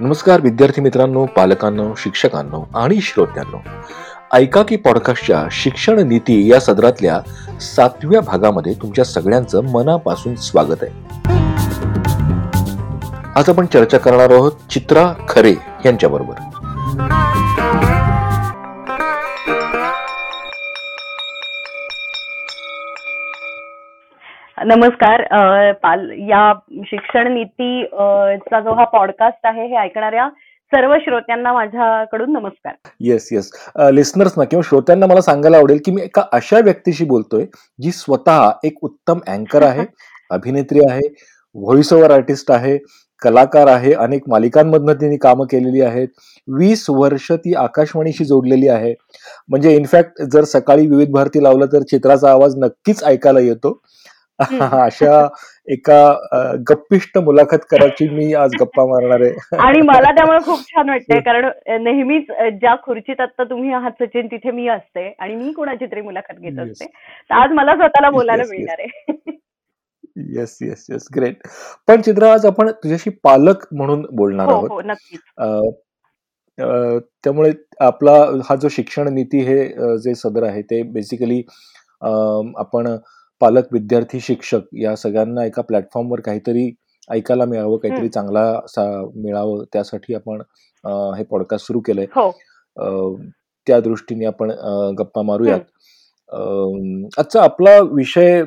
नमस्कार विद्यार्थी मित्रांनो पालकांनो शिक्षकांनो आणि श्रोत्यांनो. ऐका की पॉडकास्टच्या शिक्षण नीती या सदरातल्या सातव्या भागामध्ये तुमच्या सगळ्यांचं मनापासून स्वागत आहे. आज आपण चर्चा करणार आहोत चित्रा खरे यांच्याबरोबर. नमस्कार पाल या शिक्षण नीती चा जो हा पॉडकास्ट आहे हे ऐकणाऱ्या सर्व श्रोत्यांना माझ्याकडून नमस्कार. येस येस लिस्नर्सना किंवा श्रोत्यांना मला सांगायला आवडेल की मी एका अशा व्यक्तीशी बोलतोय जी स्वतः एक उत्तम अँकर आहे अभिनेत्री आहे व्हॉइस ओव्हर आर्टिस्ट आहे कलाकार आहे अनेक मालिकांमधनं तिने कामं केलेली आहेत. वीस वर्ष ती आकाशवाणीशी जोडलेली आहे. म्हणजे इनफॅक्ट जर सकाळी विविध भारती लावलं तर चित्राचा आवाज नक्कीच ऐकायला येतो. अशा एका गप्पिष्ट मुलाखत करायची मी आज गप्पा मारणार आहे. आणि मला त्यामुळे खूप छान वाटतंय कारण नेहमीच ज्या खुर्चीत आता तुम्ही आहात सचिन तिथे मी असते आणि मी कोणाची तरी मुलाखत घेत. असते. तर आज मला स्वतःला बोलायला. मिळणार आहे. येस येस येस ग्रेट पण चित्रा आज आपण तुझ्याशी पालक म्हणून बोलणार हो आहोत. हो त्यामुळे आपला हा जो शिक्षण नीती हे जे सदर आहे ते बेसिकली आपण पालक विद्यार्थी शिक्षक या सगळ्यांना एका प्लॅटफॉर्मवर काहीतरी ऐकायला मिळावं काहीतरी. चांगला सा- मिळावं त्यासाठी आपण हे पॉडकास्ट सुरू केलंय. हो. त्या दृष्टीने आपण गप्पा मारूयात. आजचा आपला विषय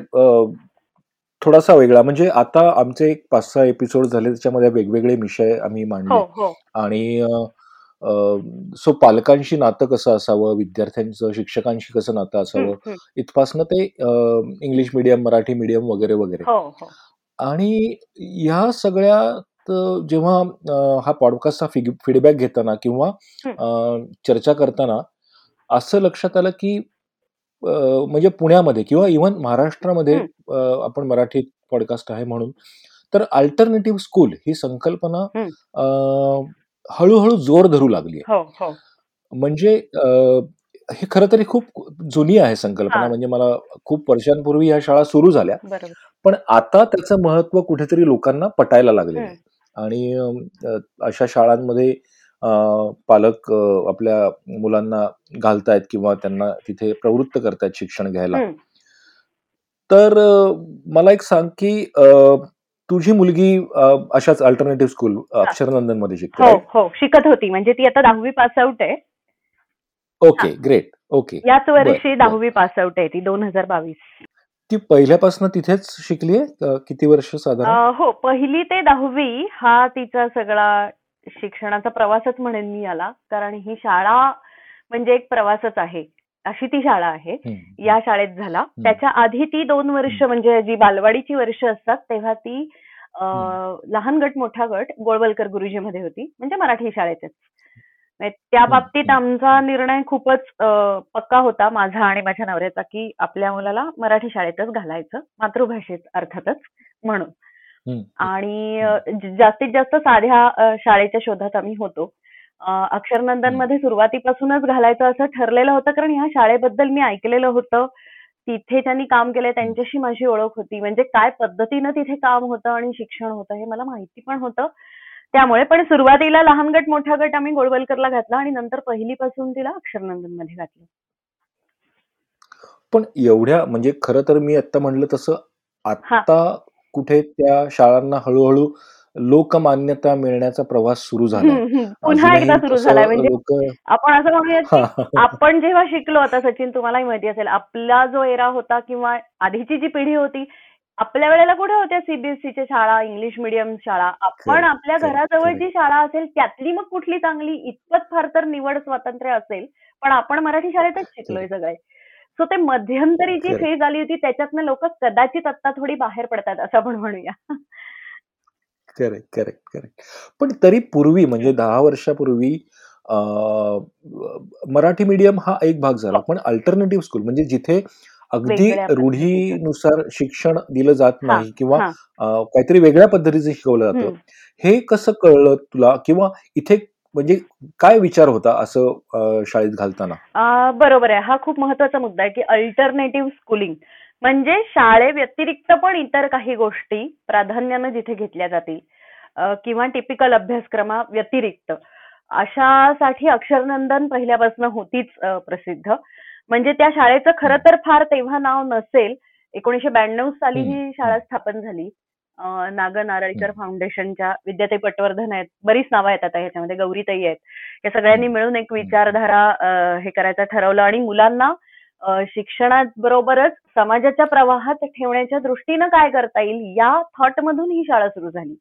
थोडासा वेगळा. म्हणजे आता आमचे एक पाच सहा एपिसोड झाले त्याच्यामध्ये वेगवेगळे विषय आम्ही हो मांडले. हो आणि सो पालकांशी नातं कसं असावं विद्यार्थ्यांचं शिक्षकांशी कसं नातं असावं. इथपासनं ते इंग्लिश मिडियम मराठी मिडियम वगैरे वगैरे. हो हो. आणि ह्या सगळ्यात जेव्हा हा पॉडकास्टचा फीडबॅक घेताना किंवा चर्चा करताना असं लक्षात आलं की म्हणजे पुण्यामध्ये किंवा इव्हन महाराष्ट्रामध्ये आपण मराठी पॉडकास्ट आहे म्हणून तर अल्टरनेटिव्ह स्कूल ही संकल्पना हळूहळू जोर धरू लागली हो हो. म्हणजे हे खरं तरी खूप जुनी आहे संकल्पना. म्हणजे मला खूप वर्षांपूर्वी ह्या शाळा सुरू झाल्या. पण आता त्याचं महत्त्व कुठेतरी लोकांना पटायला लागलेलं आहे. आणि अशा शाळांमध्ये पालक आपल्या मुलांना घालतायत किंवा त्यांना तिथे प्रवृत्त करतायत शिक्षण घ्यायला. तर मला एक सांग की तुझी मुलगी अशाच अल्टरनेटिव्ह स्कूल अक्षरनंदनमध्ये शिकते हो? हो शिकत होती. म्हणजे ती आता दहावी पास आउट आहे. ओके ग्रेट ओके याच वर्षी. दहावी पास आउट आहे ती दोन हजार बावीस. ती पहिल्यापासून तिथेच शिकली आहे? किती वर्ष साधारण? हो पहिली ते दहावी हा तिचा सगळा शिक्षणाचा प्रवासच म्हणेन मी याला. कारण ही शाळा म्हणजे एक प्रवासच आहे. अशी ती शाळा आहे. या शाळेत झाला. त्याच्या आधी ती दोन वर्ष म्हणजे जी बालवाडीची वर्ष असतात तेव्हा ती लहान गट मोठा गट गोळवलकर गुरुजी मध्ये होती. म्हणजे मराठी शाळेतच. म्हणजे त्या बाबतीत. आमचा निर्णय खूपच पक्का होता माझा आणि माझ्या नवऱ्याचा की आपल्या मुलाला मराठी शाळेतच घालायचं मातृभाषेत अर्थातच म्हणून. आणि जास्तीत जास्त साध्या शाळेच्या शोधात आम्ही होतो. अक्षरनंदनमध्ये सुरुवातीपासूनच घालायचं असं ठरलेलं होतं कारण ह्या शाळेबद्दल मी ऐकलेलं होतं. तिथे त्यांनी काम केलंय त्यांच्याशी माझी ओळख होती. म्हणजे काय पद्धतीनं तिथे काम होतं आणि शिक्षण होतं हे मला माहिती पण होतं. त्यामुळे पण सुरुवातीला लहान गट मोठा गट आम्ही गोळवलकरला घातला आणि नंतर पहिलीपासून तिला अक्षरनंदनमध्ये घातलं. पण एवढ्या म्हणजे खरं तर मी आता म्हणलं तसं आता कुठे त्या शाळांना हळूहळू लोकमान्यता मिळण्याचा प्रवास सुरू झाला. पुन्हा एकदा सुरू झालाय. म्हणजे लोक आपण असं म्हणूया की आपण जेव्हा शिकलो आता सचिन तुम्हालाही माहिती असेल आपला जो एरा होता किंवा आधीची जी पिढी होती आपल्या वेळेला कुठे होत्या सीबीएसईच्या शाळा इंग्लिश मिडियम शाळा? आपण Correct, आपल्या correct, घराजवळ correct. जी शाळा असेल त्यातली मग कुठली चांगली? इतपत फार तर निवड स्वातंत्र्य असेल. पण आपण मराठी शाळेतच शिकलोय सगळे. सो ते मध्यंतरी जी Correct. फेज आली होती त्याच्यातनं लोक कदाचित आता थोडी बाहेर पडतात असं आपण म्हणूया. करेक्ट करेक्ट करेक्ट पण तरी पूर्वी म्हणजे दहा वर्षापूर्वी अं, मराठी मीडियम हा एक भाग झाला. पण अल्टरनेटिव्ह स्कूल म्हणजे जिथे अगदी वेगळ्या पद्धतीचं. रूढीनुसार शिक्षण दिलं जात हा, नाही किंवा हा. अं, काहीतरी वेगळ्या पद्धतीचं शिकवलं जातं हम्म. हे कसं कळलं तुला किंवा इथे म्हणजे काय विचार होता असं अं, शाळेत घालताना बरोबर आहे हा खूप महत्त्वाचा मुद्दा आहे की अल्टरनेटिव्ह स्कूलिंग म्हणजे शाळे व्यतिरिक्त पण इतर काही गोष्टी प्राधान्यानं जिथे घेतल्या जातील अ, किंवा टिपिकल अभ्यासक्रमा व्यतिरिक्त अशासाठी अक्षरनंदन पहिल्यापासून होतीच अ, प्रसिद्ध. म्हणजे त्या शाळेचं खरं तर फार तेव्हा नाव नसेल. एकोणीसशे ब्याण्णव साली हं, शाळा. स्थापन झाली. अ, नाग नारळीकर. फाउंडेशनच्या विद्याताई पटवर्धन आहेत. बरीच नावं आहेत आता ह्याच्यामध्ये. गौरीताई आहेत. या सगळ्यांनी. मिळून एक. विचारधारा अ, हे करायचं ठरवलं आणि मुलांना शिक्षणात बरोबरच समाजाच्या प्रवाहात ठेवण्याच्या दृष्टीनं काय करता येईल या थॉटमधून ही शाळा सुरू झाली.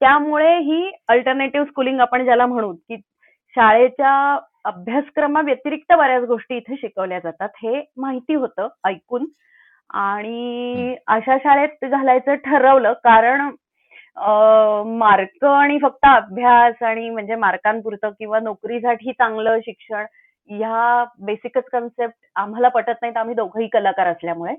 त्यामुळे ही अल्टरनेटिव्ह स्कूलिंग आपण ज्याला म्हणू, की शाळेच्या अभ्यासक्रमाव्यतिरिक्त बऱ्याच गोष्टी इथे शिकवल्या जातात. हे माहिती होतं ऐकून आणि अशा शाळेत घालायचं ठरवलं कारण मार्क आणि फक्त अभ्यास आणि म्हणजे मार्कांपुरतं किंवा नोकरीसाठी चांगलं शिक्षण ह्या बेसिकच कन्सेप्ट आम्हाला पटत नाहीत. आम्ही दोघंही कलाकार असल्यामुळे,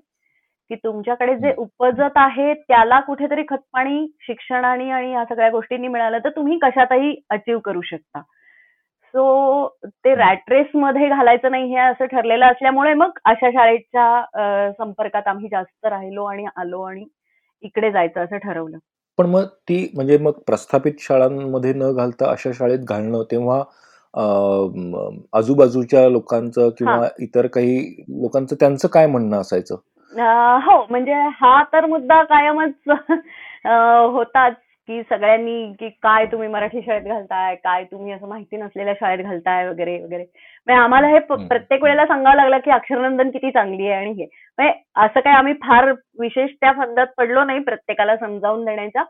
की तुमच्याकडे जे. उपजत आहे त्याला कुठेतरी खतपाणी शिक्षणाने आणि या सगळ्या गोष्टींनी मिळालं तर तुम्ही कशातही अचीव्ह करू शकता. सो ते हं. रॅट रेसमध्ये घालायचं नाही हे असं ठरलेलं असल्यामुळे मग अशा शाळेच्या संपर्कात आम्ही जास्त राहिलो आणि आलो आणि इकडे जायचं असं ठरवलं. पण मग ती म्हणजे मग प्रस्थापित शाळांमध्ये न घालता अशा शाळेत घालणं तेव्हा अ, म आजूबाजूच्या लोकांचं हां. किंवा इतर काही लोकांचं त्यांचं काय म्हणणं असायचं? अ, हो, म्हणजे हा तर मुद्दा कायमच अ, होताच, की सगळ्यांनी की काय तुम्ही मराठी शाळेत घालताय, काय तुम्ही असं माहिती नसलेल्या शाळेत घालताय वगैरे, वगैरे. म्हणजे आम्हाला हे प हं, प्रत्येक. वेळेला सांगावं लागलं, की अक्षरनंदन किती चांगली आहे आणि हे. म्हणजे असं काही आम्ही फार विशेष त्या फंदात पडलो नाही प्रत्येकाला समजावून देण्याच्या.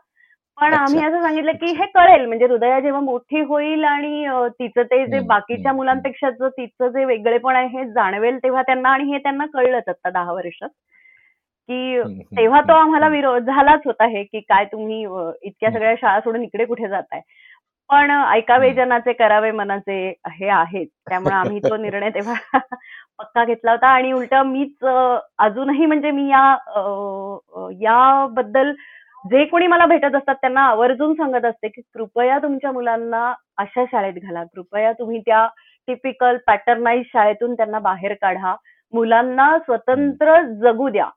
पण. आम्ही असं सांगितलं, की. हे कळेल म्हणजे हृदया जेव्हा मोठी होईल आणि तिचं ते जे बाकीच्या हं. मुलांपेक्षाचं तिचं जे वेगळेपण आहे हे जाणवेल तेव्हा त्यांना आणि हे त्यांना कळलंच आता 10 वर्षात, की तेव्हा तो आम्हाला. विरोध झालाच होता हे, की काय तुम्ही इतक्या. सगळ्या शाळा सोडून इकडे कुठे जाताय. पण ऐकावे. जनाचे करावे मनाचे हे आहेच. त्यामुळे आम्ही तो निर्णय तेव्हा पक्का घेतला होता आणि उलटं मीच अजूनही म्हणजे मी या याबद्दल जे कोणी मला भेटत असतात त्यांना आवर्जून सांगत असते, की कृपया तुमच्या मुलांना अशा शाळेत घाला. कृपया तुम्ही त्या टिपिकल पॅटर्नाइज्ड शाळेतून त्यांना बाहेर काढा. मुलांना. स्वतंत्र जगू द्या.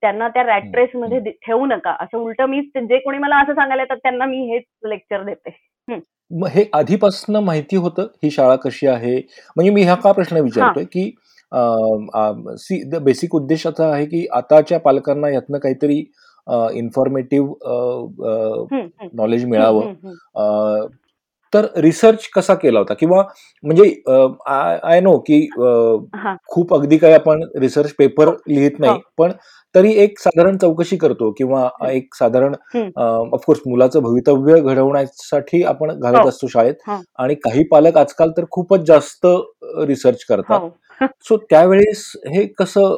त्यांना त्या रॅट रेसमध्ये हं. दे ठेवू नका. असं उलटं मीच जे कोणी मला असं सांगायला येतात त्यांना मी हेच लेक्चर देते. हं. मग हे आधीपासनं माहिती होतं, ही शाळा कशी आहे? म्हणजे मी हा का प्रश्न. विचारतोय, की बेसिक उद्देश असा आहे, की आताच्या पालकांना यातनं काहीतरी इन्फॉर्मेटिव्ह हं, हं. नॉलेज हं, मिळावं. हं, हं. तर रिसर्च कसा केला होता? किंवा म्हणजे आय नो की हां. खूप अगदी काही आपण रिसर्च पेपर हो, लिहित हो. नाही. पण तरी एक साधारण चौकशी करतो किंवा हं. एक साधारण हं. अ, ऑफ कोर्स मुलाचं भवितव्य घडवण्यासाठी आपण घालत हो. असतो शाळेत हो. आणि काही पालक आजकाल तर खूपच जास्त रिसर्च करतात. सो त्यावेळेस हे कसं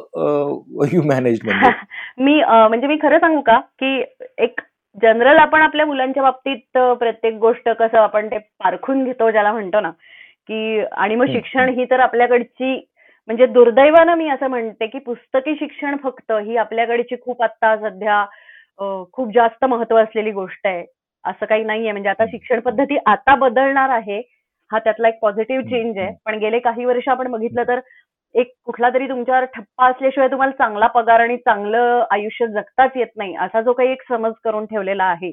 यू मॅनेज्ड म्हणजे? मी अ, म्हणजे मी खरं सांगू का, की एक जनरल आपण आपल्या मुलांच्या बाबतीत अ, प्रत्येक गोष्ट कसं आपण ते पारखून घेतो ज्याला म्हणतो ना, की आणि मग हं, शिक्षण हं. ही तर आपल्याकडची म्हणजे दुर्दैवानं मी असं म्हणते, की पुस्तकी शिक्षण फक्त ही आपल्याकडची खूप आत्ता सध्या अ, खूप जास्त महत्त्व असलेली गोष्ट आहे. असं काही नाहीये. म्हणजे आता हं, शिक्षण. पद्धती आता बदलणार आहे. हा त्यातला एक पॉझिटिव्ह चेंज आहे. पण गेले काही वर्ष आपण बघितलं तर एक कुठलातरी तुमच्यावर ठप्पा असल्याशिवाय तुम्हाला चांगला पगार आणि चांगलं आयुष्य जगताच येत नाही, असा जो काही एक समज करून ठेवलेला आहे,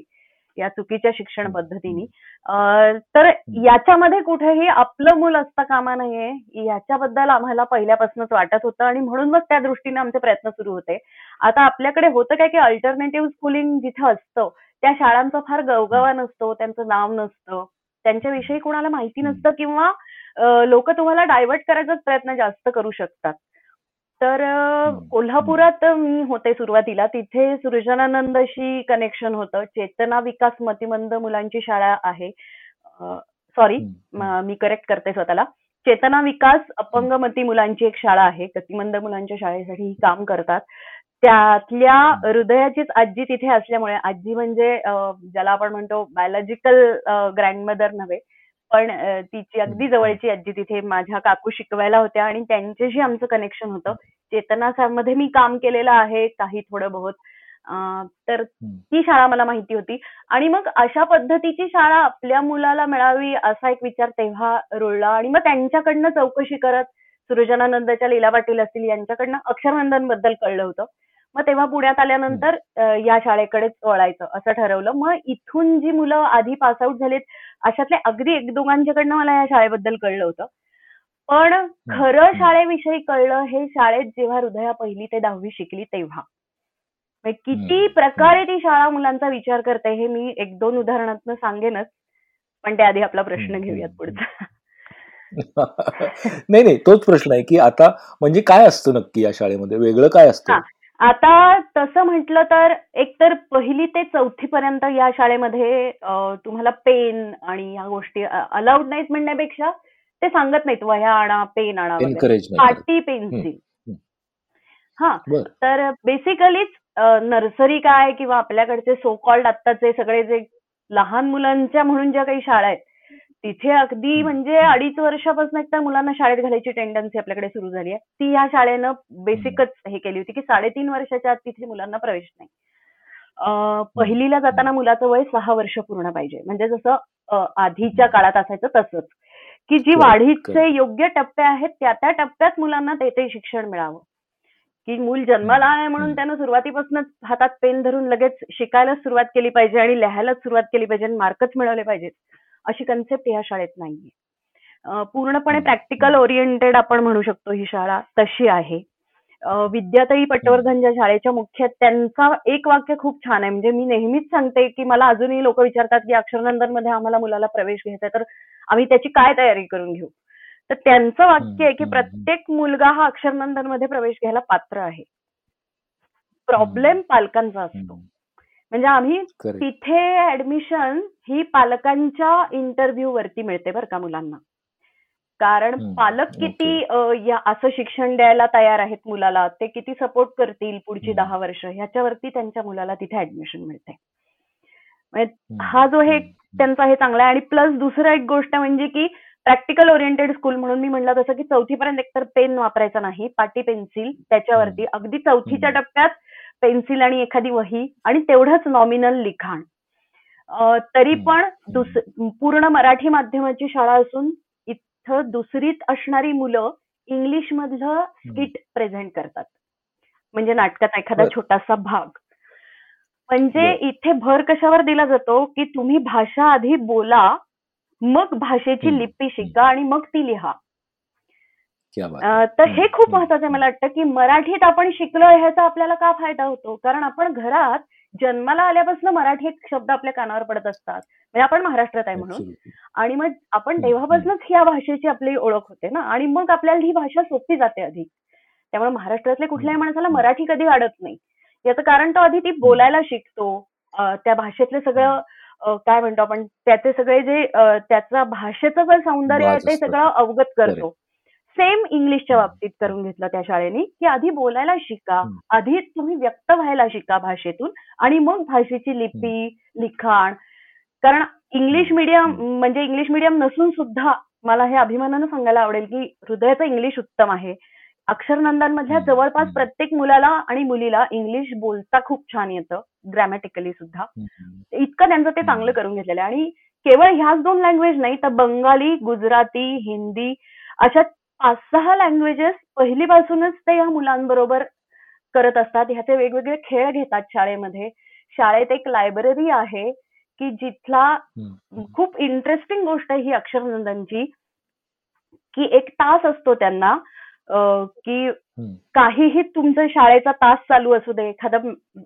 या चुकीच्या शिक्षण पद्धतीनी. तर. याच्यामध्ये कुठेही आपलं मूल असता कामा नये, याच्याबद्दल आम्हाला पहिल्यापासूनच वाटत होतं आणि म्हणून मग त्या दृष्टीने आमचे प्रयत्न सुरू होते. आता आपल्याकडे होतं काय, की अल्टरनेटिव्ह स्कूलिंग जिथं असतं, त्या शाळांचा फार. गवगवा नसतो, त्यांचं नाव नसतं, त्यांच्याविषयी कुणाला माहिती. नसतं किंवा लोकं तुम्हाला डायव्हर्ट करायचाच प्रयत्न जास्त करू शकतात. तर. कोल्हापुरात मी होते सुरुवातीला. तिथे सृजनानंदशी कनेक्शन होतं. चेतना विकास मतिमंद मुलांची शाळा आहे. अ, सॉरी म करेक्ट करते स्वतःला. चेतना विकास. अपंगमती मुलांची एक शाळा आहे. गतिमंद मुलांच्या शाळेसाठी ही काम करतात. त्यातल्या. हृदयाचीच आजी तिथे असल्यामुळे आजी म्हणजे ज्याला आपण म्हणतो बायोलॉजिकल ग्रँडमदर नव्हे, पण तिची अगदी. जवळची आजी तिथे माझ्या काकू शिकवायला होत्या आणि त्यांच्याशी आमचं कनेक्शन होतं. हं. चेतनामध्ये मी काम केलेलं आहे काही थोडं बहुत. तर हं. ती शाळा मला माहिती होती आणि मग अशा पद्धतीची शाळा आपल्या मुलाला मिळावी असा एक विचार तेव्हा रुळला आणि मग त्यांच्याकडनं चौकशी करत सृजनानंदच्या लीला पाटील असतील यांच्याकडनं अक्षरनंदनबद्दल कळलं होतं. मग तेव्हा पुण्यात आल्यानंतर या शाळेकडेच वळायचं असं ठरवलं. मग इथून जी मुलं आधी पासआउट झालीत अशातले अगदी एक दोघांच्याकडनं मला या शाळेबद्दल कळलं होतं. पण खरं. शाळेविषयी कळलं हे शाळेत जेव्हा हृदया पहिली ते दहावी शिकली तेव्हा. म्हणजे किती. प्रकारे ती शाळा मुलांचा विचार करते हे मी एक दोन उदाहरणातनं सांगेनच. पण त्याआधी आपला प्रश्न. घेऊयात पुढचा. नाही नाही तोच प्रश्न आहे की आता म्हणजे काय असतं नक्की या शाळेमध्ये? वेगळं काय असतं? हा. आता तसं म्हटलं तर एकतर पहिली ते चौथी पर्यंत या शाळेमध्ये तुम्हाला पेन आणि या गोष्टी अलाउड नाहीत म्हणण्यापेक्षा ते सांगत नाहीत वह्या आणा पेन आणा. पाटी पेन्सिल. हा तर बेसिकलीच नर्सरी काय किंवा आपल्याकडचे सो कॉल्ड आत्ताचे सगळे जे लहान मुलांच्या म्हणून ज्या काही शाळा आहेत तिथे अगदी. म्हणजे अडीच वर्षापासून एकदा मुलांना शाळेत घालायची टेंडन्सी आपल्याकडे सुरू झाली आहे. ती या शाळेनं बेसिकच हे केली होती की साडेतीन वर्षाच्या आत तिथे मुलांना प्रवेश नाही. अं, पहिलीला जाताना मुलाचं वय सहा वर्ष पूर्ण पाहिजे. म्हणजे जसं अं, आधीच्या काळात असायचं तसंच. की जी वाढीचे. योग्य टप्पे आहेत त्या त्या टप्प्यात मुलांना ते ते शिक्षण मिळावं. की मूल जन्माला आहे म्हणून. त्यानं सुरुवातीपासूनच हातात पेन धरून लगेच शिकायला सुरुवात केली पाहिजे आणि लिहायला सुरुवात केली पाहिजे आणि मार्कच मिळवले पाहिजेत. अशी कन्सेप्ट या शाळेत नाहीये. पूर्णपणे. प्रॅक्टिकल ओरिएंटेड आपण म्हणू शकतो ही शाळा तशी आहे. विद्याताई पटवर्धन ज्या शाळेच्या मुख्य आहेत, त्यांचा एक वाक्य खूप छान आहे. म्हणजे मी नेहमीच सांगते की मला अजूनही लोक विचारतात की अक्षरनंदनमध्ये आम्हाला मुलाला प्रवेश घ्यायचा आहे तर आम्ही त्याची काय तयारी करून घेऊ? तर त्यांचं वाक्य आहे की प्रत्येक मुलगा हा अक्षरनंदनमध्ये प्रवेश घ्यायला पात्र आहे. प्रॉब्लेम पालकांचा असतो. म्हणजे आम्ही. तिथे ऍडमिशन ही पालकांच्या इंटरव्ह्यू वरती मिळते बरं का मुलांना कारण पालक. किती असं शिक्षण द्यायला तयार आहेत मुलाला ते किती सपोर्ट करतील पुढची. दहा वर्ष ह्याच्यावरती त्यांच्या मुलाला तिथे ऍडमिशन मिळते म्हणजे हा जो हे त्यांचा हे चांगला आहे आणि प्लस दुसरं एक गोष्ट म्हणजे की प्रॅक्टिकल ओरिएंटेड स्कूल म्हणून मी म्हणलं तसं की चौथीपर्यंत एकतर पेन वापरायचा नाही पाटी पेन्सिल त्याच्यावरती अगदी चौथीच्या. टप्प्यात पेन्सिल आणि एखादी वही आणि तेवढंच नॉमिनल लिखाण तरी. पण दुस पूर्ण मराठी माध्यमाची शाळा असून इथं दुसरीत असणारी मुलं इंग्लिश मधलं स्किट प्रेझेंट करतात म्हणजे नाटकाचा एखादा. छोटासा भाग म्हणजे. इथे भर कशावर दिला जातो की तुम्ही भाषा आधी बोला मग भाषेची. लिपी शिका आणि मग ती लिहा. तर हे खूप. महत्वाचं आहे मला वाटतं की मराठीत आपण शिकलोय ह्याचा आपल्याला का फायदा होतो? कारण आपण घरात जन्माला आल्यापासून मराठी एक शब्द आपल्या कानावर पडत असतात. म्हणजे आपण महाराष्ट्रात आहे म्हणून. आणि मग आपण तेव्हापासूनच ह्या भाषेची आपली ओळख होते ना? आणि मग आपल्याला ही भाषा सोपी जाते अधिक. त्यामुळे महाराष्ट्रातल्या कुठल्याही. माणसाला मराठी कधी अडत नाही. याचं कारण तो आधी ती बोलायला शिकतो. त्या भाषेतलं सगळं काय म्हणतो आपण? त्याचे सगळे जे त्याचा भाषेचं जे सौंदर्य आहे ते. सगळं अवगत करतो. सेम इंग्लिशच्या. बाबतीत करून घेतलं त्या शाळेने की आधी बोलायला शिका. आधी तुम्ही व्यक्त व्हायला शिका भाषेतून आणि मग भाषेची लिपी लिखाण कारण इंग्लिश. मिडियम म्हणजे इंग्लिश मिडियम नसून सुद्धा मला हे अभिमानानं सांगायला आवडेल की हृदयाचं इंग्लिश उत्तम आहे अक्षरनंदांमधल्या. जवळपास. प्रत्येक मुलाला आणि मुलीला इंग्लिश बोलता खूप छान येतं ग्रॅमॅटिकली सुद्धा. इतकं त्यांचं ते चांगलं करून घेतलेलं आहे आणि केवळ ह्याच दोन लँग्वेज नाही तर बंगाली गुजराती हिंदी अशा पाच सहा लँग्वेजेस पहिलीपासूनच ते या मुलांबरोबर करत असतात ह्याचे वेगवेगळे खेळ घेतात शाळेमध्ये शाळेत एक लायब्ररी आहे की जिथला. खूप इंटरेस्टिंग गोष्ट आहे ही अक्षरनंदनची की एक तास असतो त्यांना की. काहीही तुमचा शाळेचा तास चालू असू दे एखादा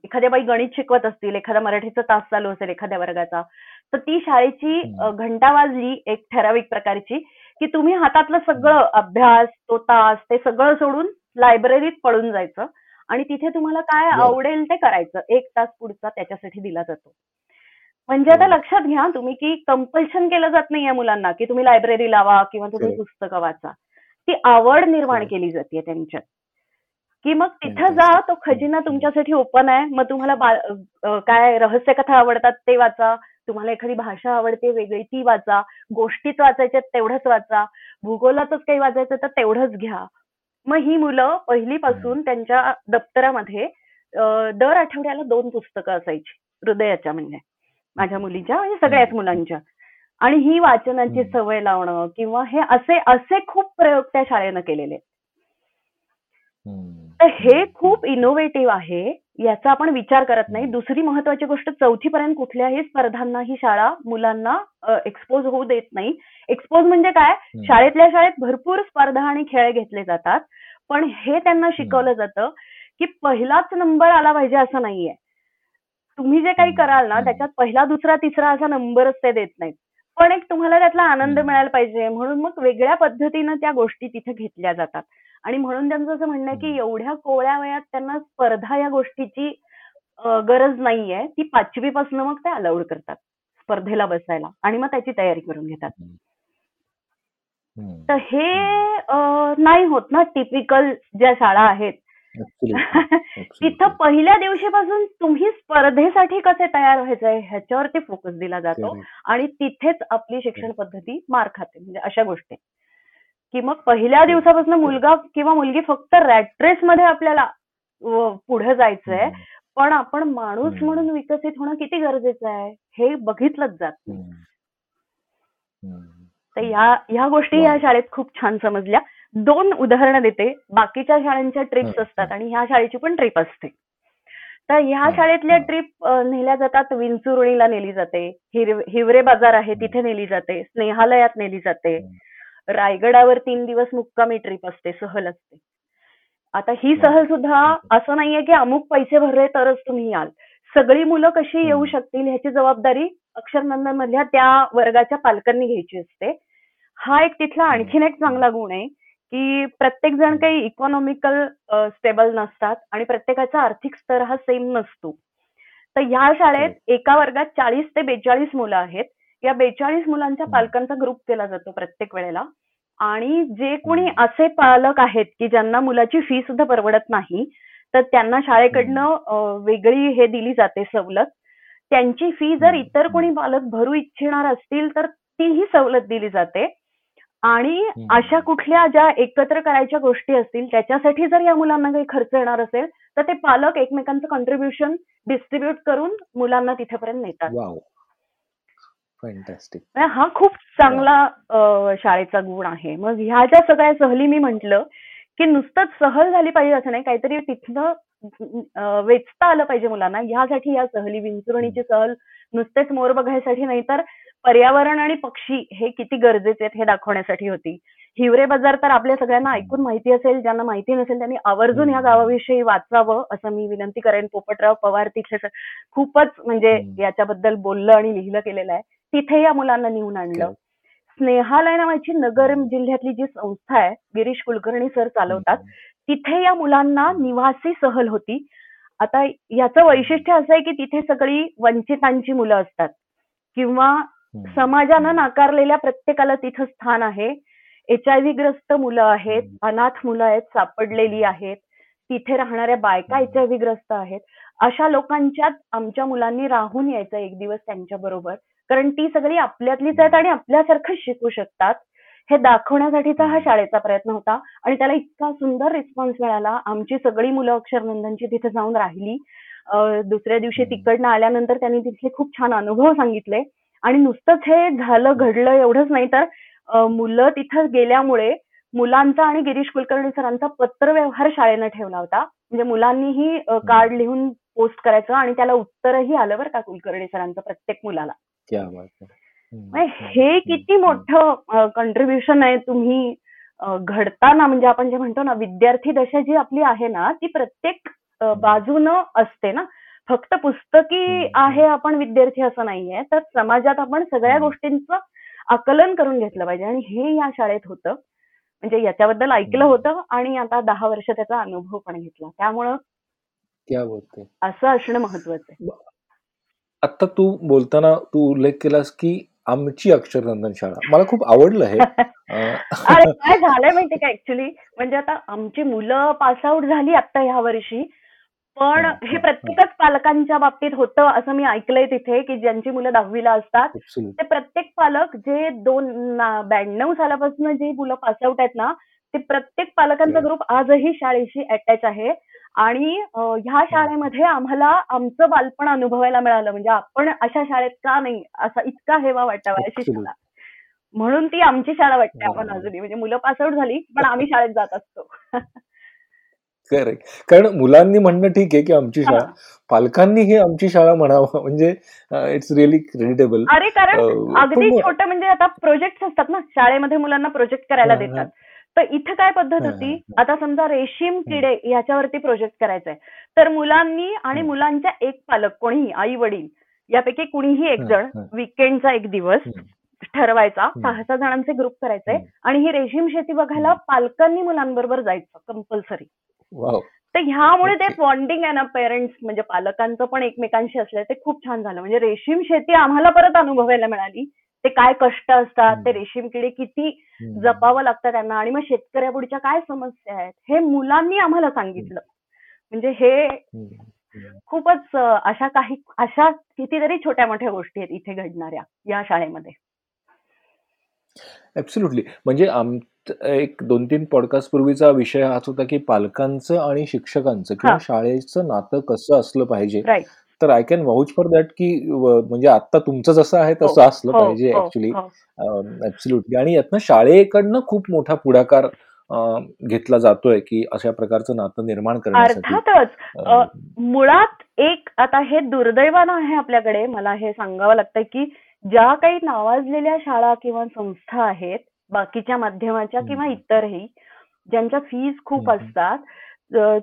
एखाद्या बाई गणित शिकवत असतील एखादा मराठीचा तास चालू असेल एखाद्या वर्गाचा तर ती शाळेची घंटा वाजली एक ठराविक प्रकारची की तुम्ही हातातलं सगळं अभ्यास तो तास ते सगळं सोडून लायब्ररीत पळून जायचं आणि तिथे तुम्हाला काय. आवडेल ते करायचं एक तास पुढचा त्याच्यासाठी दिला जातो म्हणजे आता. लक्षात घ्या तुम्ही की कंपल्शन केलं जात नाही या मुलांना की तुम्ही लायब्ररी लावा किंवा तुम्ही. पुस्तकं वाचा ती आवड निर्माण. केली जाते त्यांच्यात की मग तिथं. जा तो खजिना. तुमच्यासाठी ओपन आहे मग तुम्हाला काय रहस्य कथा आवडतात ते वाचा तुम्हाला एखादी भाषा आवडते वेगळी ती वाचा गोष्टीच वाचायच्यात तेवढंच वाचा. भूगोलातच काही वाचायचं तर तेवढंच घ्या. मग ही मुलं पहिलीपासून त्यांच्या दप्तरामध्ये अ, दर आठवड्याला दोन पुस्तकं असायची हृदयाच्या म्हणजे. माझ्या मुलीच्या म्हणजे सगळ्याच. मुलांच्या. आणि ही वाचनाची. सवय लावणं किंवा हे असे असे खूप प्रयोग त्या शाळेनं केलेले. तर तर हे खूप इनोव्हेटिव्ह आहे. याचा आपण विचार करत नाही. दुसरी महत्वाची गोष्ट चौथी पर्यंत कुठल्याही स्पर्धांना ही शाळा मुलांना एक्सपोज होऊ देत नाही. एक्सपोज म्हणजे काय? शाळेतल्या शाळेत भरपूर स्पर्धा आणि खेळ घेतले जातात. पण हे त्यांना शिकवलं जातं की पहिलाच नंबर आला पाहिजे असं नाहीये. तुम्ही जे काही कराल ना त्याच्यात पहिला दुसरा तिसरा असा नंबरच ते देत नाहीत. पण एक तुम्हाला त्यातला आनंद मिळायला पाहिजे. म्हणून मग वेगळ्या पद्धतीनं त्या गोष्टी तिथे घेतल्या जातात. आणि म्हणून त्यांचं असं म्हणणं आहे की एवढ्या कोवळ्या वयात त्यांना स्पर्धा या गोष्टीची गरज नाहीये. ती पाचवी पासून मग ते अलाउड करतात स्पर्धेला बसायला आणि मग त्याची तयारी करून घेतात. तर हे नाही होत ना टिपिकल ज्या शाळा आहेत. तिथं पहिल्या दिवशीपासून तुम्ही स्पर्धेसाठी कसे तयार व्हायचंय ह्याच्यावरती फोकस दिला जातो आणि तिथेच आपली शिक्षण पद्धती मार खाते म्हणजे अशा गोष्टी. की मग पहिल्या दिवसापासून मुलगा किंवा मुलगी फक्त रॅट्रेस मध्ये आपल्याला पुढे जायचंय. पण आपण माणूस म्हणून विकसित होणं किती गरजेचं आहे हे बघितलंच जात तर ह्या ह्या गोष्टी या शाळेत खूप छान समजल्या. दोन उदाहरणं देते. बाकीच्या शाळांच्या ट्रिप्स असतात आणि ह्या शाळेची पण ट्रिप असते. तर ह्या शाळेतल्या ट्रिप नेल्या जातात. विंचुरुणीला नेली जाते. हिवरे बाजार आहे तिथे नेली जाते. स्नेहालयात नेली जाते. रायगडावर तीन दिवस मुक्कामी ट्रिप असते सहल असते. आता ही सहल सुद्धा असं नाहीये की अमुक पैसे भरले तरच तुम्ही याल. सगळी मुलं कशी येऊ शकतील ह्याची जबाबदारी अक्षरनंदन मधल्या त्या वर्गाच्या पालकांनी घ्यायची असते. हा एक तिथला आणखीन एक चांगला गुण आहे की प्रत्येक जण काही इकॉनॉमिकल स्टेबल नसतात आणि प्रत्येकाचा आर्थिक स्तर हा सेम नसतो. तर ह्या शाळेत एका वर्गात चाळीस ते बेचाळीस मुलं आहेत. या बेचाळीस मुलांच्या पालकांचा ग्रुप केला जातो प्रत्येक वेळेला. आणि जे कोणी असे पालक आहेत की ज्यांना मुलाची फी सुद्धा परवडत नाही तर त्यांना शाळेकडनं वेगळी हे दिली जाते सवलत. त्यांची फी जर इतर कोणी पालक भरू इच्छिणार असतील तर तीही सवलत दिली जाते. आणि अशा कुठल्या ज्या एकत्र करायच्या गोष्टी असतील त्याच्यासाठी जर या मुलांना काही खर्च येणार असेल तर ते पालक एकमेकांचं कॉन्ट्रीब्युशन डिस्ट्रीब्युट करून मुलांना तिथेपर्यंत नेतात. हा खूप चांगला शाळेचा गुण आहे. मग ह्या ज्या सगळ्या सहली मी म्हंटल की नुसतंच सहल झाली पाहिजे असं नाही काहीतरी तिथनं वेचता आलं पाहिजे मुलांना. ह्यासाठी या सहली विंचुरणीची सहल नुसतेच मोर बघायसाठी नाही तर पर्यावरण आणि पक्षी हे किती गरजेचे आहेत हे दाखवण्यासाठी होती. हिवरे बाजार तर आपल्या सगळ्यांना ऐकून माहिती असेल ज्यांना माहिती नसेल त्यांनी आवर्जून या गावाविषयी वाचावं असं मी विनंती करेन. पोपटराव पवार तिथे खूपच म्हणजे याच्याबद्दल बोललं आणि लिहिलं केलेलं आहे. तिथे या मुलांना नेऊन आणलं. स्नेहालय नावाची नगर जिल्ह्यातली जी संस्था आहे गिरीश कुलकर्णी सर चालवतात तिथे या मुलांना निवासी सहल होती. आता याचं वैशिष्ट्य असं आहे की तिथे सगळी वंचितांची मुलं असतात. किंवा समाजानं नाकारलेल्या प्रत्येकाला तिथं स्थान आहे. एच आय व्ही ग्रस्त मुलं आहेत अनाथ मुलं आहेत सापडलेली आहेत. तिथे राहणाऱ्या बायका एच आय व्ही ग्रस्त आहेत. अशा लोकांच्यात आमच्या मुलांनी राहून यायचं एक दिवस त्यांच्या बरोबर कारण ती सगळी आपल्यातलीच आहेत आणि आपल्यासारखंच शिकू शकतात. हे दाखवण्यासाठीचा हा शाळेचा प्रयत्न होता आणि त्याला इतका सुंदर रिस्पॉन्स मिळाला. आमची सगळी मुलं अक्षरनंदनची तिथे जाऊन राहिली. दुसऱ्या दिवशी तिकडनं आल्यानंतर त्यांनी तिथले खूप छान अनुभव सांगितले. आणि नुसतंच हे झालं घडलं एवढंच नाही तर मुलं तिथं गेल्यामुळे मुलांचा आणि गिरीश कुलकर्णी सरांचा पत्रव्यवहार शाळेनं ठेवला होता. म्हणजे मुलांनीही कार्ड लिहून पोस्ट करायचं आणि त्याला उत्तरही आलं बरं का कुलकर्णी सरांचं प्रत्येक मुलाला. हे। किती मोठं कंट्रीब्युशन आहे तुम्ही घडताना म्हणजे आपण जे म्हणतो ना विद्यार्थी दशा जी आपली आहे ना ती प्रत्येक बाजूनं असते ना. फक्त पुस्तकी आहे आपण विद्यार्थी असं नाहीये तर समाजात आपण सगळ्या गोष्टींचं आकलन करून घेतलं पाहिजे. आणि हे या शाळेत होतं. म्हणजे याच्याबद्दल ऐकलं होतं आणि आता दहा वर्ष त्याचा अनुभव पण घेतला. त्यामुळं असं असणं महत्वाचं आहे. आता तू बोलताना तू उल्लेख केलास की आमची अक्षरनंदन शाळा. मला खूप आवडलं हे. अरे काय झालंय माहितीये का ऍक्च्युली म्हणजे आता आमची मुलं पास आउट झाली आता ह्या वर्षी. पण हे प्रत्येकच पालकांच्या बाबतीत होतं असं मी ऐकलंय तिथे की ज्यांची मुलं दहावीला असतात ते प्रत्येक पालक जे दोन ब्याण्णव सालापासून जे मुलं पासआउट आहेत ना ते प्रत्येक पालकांचा ग्रुप आजही शाळेशी अटॅच आहे. आणि ह्या शाळेमध्ये आम्हाला आमचं बालपण अनुभवायला मिळालं. म्हणजे आपण अशा शाळेत का नाही असा इतका हेवा वाटावा अशी शाळा. म्हणून ती आमची शाळा वाटते आपण अजूनही. म्हणजे मुलं पासआउट झाली पण आम्ही शाळेत जात असतो. करेक्ट कारण मुलांनी म्हणणं ठीक आहे की आमची शाळा पालकांनी हे आमची शाळा म्हणावं. म्हणजे इट्स रिअली क्रेडिटेबल अरे कारण अगदी छोटं म्हणजे आता प्रोजेक्ट असतात ना. शाळेमध्ये मुलांना प्रोजेक्ट करायला देतात. तर इथं काय पद्धत होती? आता समजा रेशीम किडे याच्यावरती प्रोजेक्ट करायचा आहे तर मुलांनी आणि मुलांच्या एक पालक कोणीही आई वडील यापैकी कुणीही एक जण विकेंडचा एक दिवस ठरवायचा. सहा सहा जणांचे ग्रुप करायचे आणि ही रेशीम शेती बघायला पालकांनी मुलांबरोबर जायचं कंपल्सरी तर ह्यामुळे ते बॉन्डिंग आहे ना पेरेंट्स म्हणजे पालकांचं पण एकमेकांशी असलं ते खूप छान झालं. म्हणजे रेशीम शेती आम्हाला परत अनुभवायला मिळाली. ते काय कष्ट असतात ते रेशीम किडे किती जपावं लागतं त्यांना आणि मग शेतकऱ्यापुढच्या काय समस्या आहेत हे मुलांनी आम्हाला सांगितलं. म्हणजे हे खूपच अशा काही अशा कितीतरी छोट्या मोठ्या गोष्टी आहेत इथे घडणाऱ्या या शाळेमध्ये. ऍब्सोल्युटली म्हणजे आम एक दोन तीन पॉडकास्ट पूर्वीचा विषय हाच होता की पालकांचं आणि शिक्षकांचं किंवा शाळेचं नातं कसं असलं पाहिजे तर I can vouch for that की म्हणजे आता तुमचं जसं आहे तसं हो, असलं हो, पाहिजे ऍक्च्युली हो, ऍब्सोल्युटली आणि यातनं शाळेकडनं खूप मोठा पुढाकार घेतला जातोय की अशा प्रकारचं नातं निर्माण करण्यासाठी. अर्थातच मुळात एक आता हे दुर्दैवानं आहे आपल्याकडे मला हे सांगावं लागतंय की ज्या काही नावाजलेल्या शाळा किंवा संस्था आहेत बाकीच्या माध्यमाच्या किंवा इतरही ज्यांच्या फीज खूप असतात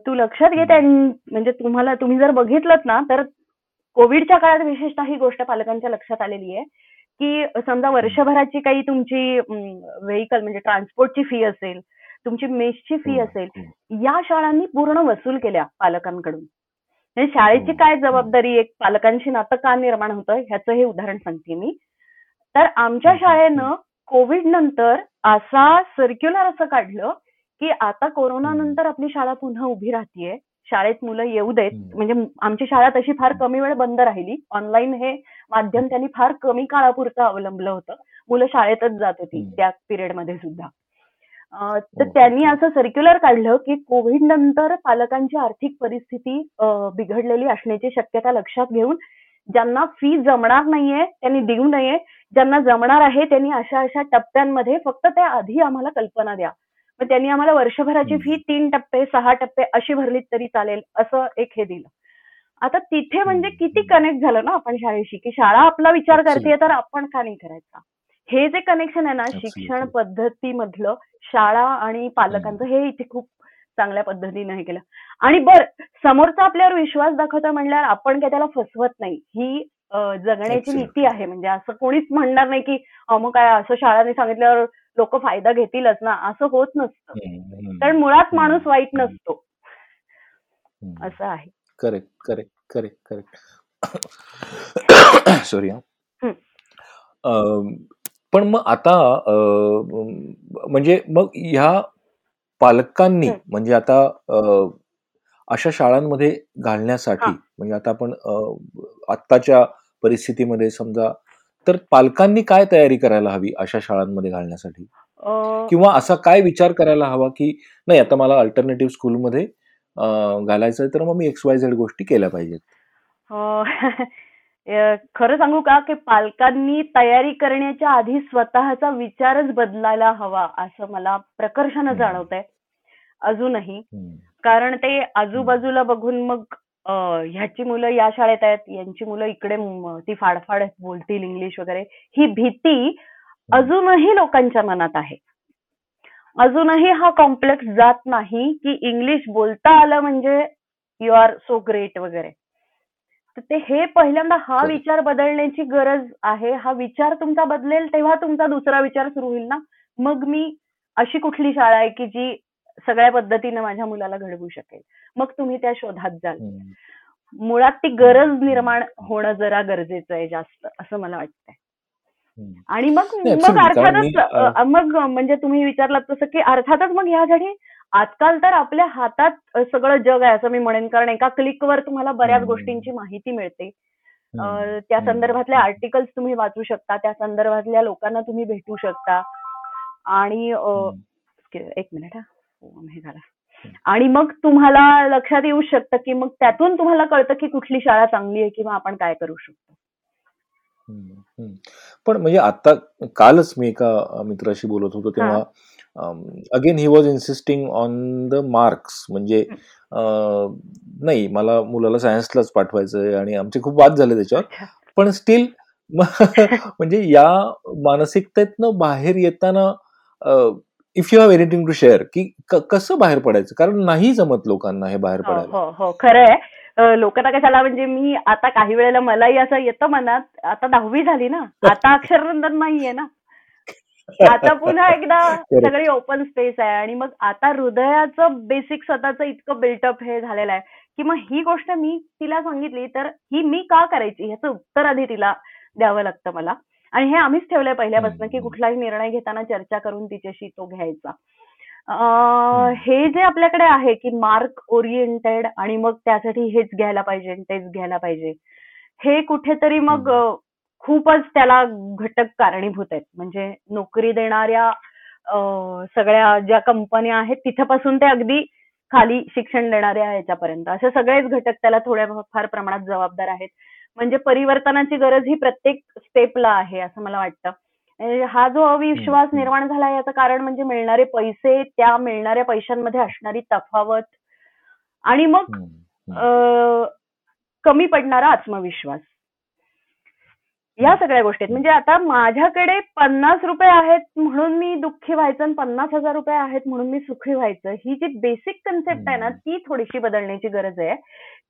तू लक्षात घे म्हणजे तुम्हाला तुम्ही जर बघितलं ना तर कोविडच्या काळात विशेषतः ही गोष्ट पालकांच्या लक्षात आलेली आहे की समजा वर्षभराची काही तुमची व्हेकल म्हणजे ट्रान्सपोर्टची फी असेल तुमची मेसची फी असेल या शाळांनी पूर्ण वसूल केल्या पालकांकडून. म्हणजे शाळेची काय जबाबदारी एक पालकांशी नातं का निर्माण होतं ह्याचं हे उदाहरण सांगते मी. तर आमच्या शाळेनं कोविड नंतर असा सर्क्युलर असं काढलं की आता कोरोना नंतर आपली शाळा पुन्हा उभी राहतीये. शाळेत मुलं येऊ देत. म्हणजे आमची शाळा तशी फार कमी वेळ बंद राहिली. ऑनलाईन हे माध्यम त्यांनी फार कमी काळापुरतं अवलंबलं होतं. मुलं शाळेतच जात होती त्या पिरियडमध्ये सुद्धा. तर त्यांनी असं सर्क्युलर काढलं की कोविड नंतर पालकांची आर्थिक परिस्थिती बिघडलेली असण्याची शक्यता लक्षात घेऊन ज्यांना फी जमणार नाहीये त्यांनी देऊ नये. ज्यांना जमणार आहे त्यांनी अशा अशा टप्प्यांमध्ये फक्त त्या आधी आम्हाला कल्पना द्या. मग त्यांनी आम्हाला वर्षभराची फी तीन टप्पे सहा टप्पे अशी भरलीत तरी चालेल असं एक हे दिलं. आता तिथे म्हणजे किती कनेक्ट झालं ना आपण शाळेशी की शाळा आपला विचार करते तर आपण का नाही करायचा? हे जे कनेक्शन आहे ना शिक्षण पद्धतीमधलं शाळा आणि पालकांचं हे इथे खूप चांगल्या पद्धतीने हे केलं. आणि बर समोरचा आपल्यावर विश्वास दाखवता म्हणल्यावर आपण काय त्याला फसवत नाही. ही जगण्याची नीती आहे. म्हणजे असं कोणीच म्हणणार नाही की मग काय असं शाळाने सांगितल्यावर लोक फायदा घेतीलच ना असं होत नसतं. कारण मुळात माणूस वाईट नसतो. असं आहे. Correct correct correct correct. Sorry पण मग आता म्हणजे मग ह्या पालकांनी म्हणजे आता अशा शाळांमध्ये घालण्यासाठी म्हणजे आता आपण आत्ताच्या परिस्थितीमध्ये समजा तर पालकांनी काय तयारी करायला हवी अशा शाळांमध्ये घालण्यासाठी? किंवा असा काय विचार करायला हवा की नाही आता मला अल्टरनेटिव्ह स्कूलमध्ये घालायचंय तर मग मी एक्स वाय झेड गोष्टी केल्या पाहिजेत. खरं सांगू का की पालकांनी तयारी करण्याच्या आधी स्वतःचा विचारच बदलायला हवा असं मला प्रकर्षानं जाणवत आहे अजूनही. कारण ते आजूबाजूला बघून मग ह्याची मुलं या शाळेत आहेत यांची मुलं इकडे ती फाडफाड बोलतील इंग्लिश वगैरे ही भीती अजूनही लोकांच्या मनात आहे. अजूनही हा कॉम्प्लेक्स जात नाही की इंग्लिश बोलता आलं म्हणजे यू आर सो ग्रेट वगैरे. तर ते हे पहिल्यांदा हा विचार बदलण्याची गरज आहे. हा विचार तुमचा बदलेल तेव्हा तुमचा दुसरा विचार सुरू होईल ना? मग मी अशी कुठली शाळा आहे की जी सगळ्या पद्धतीने माझ्या मुलाला घडवू शकेल. मग तुम्ही त्या शोधात जाल. मुळात ती गरज निर्माण होणं जरा गरजेचं आहे जास्त असं मला वाटतंय. आणि मग मग अर्थातच मग म्हणजे तुम्ही विचारलात तसं की अर्थातच मग ह्यासाठी आजकाल तर आपल्या हातात सगळं जग आहे असं मी म्हणेन. कारण एका क्लिकवर तुम्हाला बऱ्याच गोष्टींची माहिती मिळते. त्या संदर्भातले आर्टिकल्स तुम्ही वाचू शकता. त्या संदर्भातल्या लोकांना तुम्ही भेटू शकता. आणि एक मिनिट हा. हे झाला. आणि मग तुम्हाला लक्षात येऊ शकतं की मग त्यातून तुम्हाला कळतं की कुठली शाळा चांगली आहे किंवा आपण काय करू शकतो. पण म्हणजे आता कालच मी एका मित्राशी बोलत होतो तेव्हा again he was insisting on the marks म्हणजे नाही मला मुलाला सायन्सलाच पाठवायचं आहे आणि आमचे खूप वाद झाले त्याच्यावर. पण स्टील म्हणजे या मानसिकतेतनं बाहेर येताना if you have anything to share की कसं बाहेर पडायचं? कारण नाही जमत लोकांना हे बाहेर हो, पडायला. हो हो. खरं आहे लोकांना कशाला म्हणजे मी आता काही वेळेला मलाही असं येतं मनात आता दहावी झाली ना. आता अक्षरनंदन नाहीये ना. आता पुन्हा एकदा सगळी ओपन स्पेस आहे आणि मग आता हृदयाचं बेसिक स्वतःचं इतकं बिल्टअप हे झालेलं आहे की मग ही गोष्ट मी तिला सांगितली तर ही मी का करायची? ह्याचं उत्तर आधी तिला द्यावं लागतं मला. आणि हे आम्हीच ठेवलंय पहिल्यापासून की कुठलाही निर्णय घेताना चर्चा करून तिच्याशी तो घ्यायचा. हे जे आपल्याकडे आहे की मार्क ओरिएंटेड आणि मग त्यासाठी हेच घ्यायला पाहिजे तेच घ्यायला पाहिजे हे कुठेतरी मग खूपच त्याला घटक कारणीभूत आहेत. म्हणजे नोकरी देणाऱ्या सगळ्या ज्या कंपन्या आहेत तिथपासून ते अगदी खाली शिक्षण देणाऱ्या याच्यापर्यंत. असे सगळेच घटक त्याला थोड्या फार प्रमाणात जबाबदार आहेत. म्हणजे परिवर्तनाची गरज ही प्रत्येक स्टेपला आहे असं मला वाटतं. हा जो अविश्वास निर्माण झाला याचं कारण म्हणजे मिळणारे पैसे त्या मिळणाऱ्या पैशांमध्ये असणारी तफावत आणि मग कमी पडणारा आत्मविश्वास. या सगळ्या गोष्टी म्हणजे आता माझ्याकडे पन्नास रुपये आहेत म्हणून मी दुःखी व्हायचं आणि पन्नास हजार रुपये आहेत म्हणून मी सुखी व्हायचं ही जी बेसिक कन्सेप्ट आहे ना ती थोडीशी बदलण्याची गरज आहे.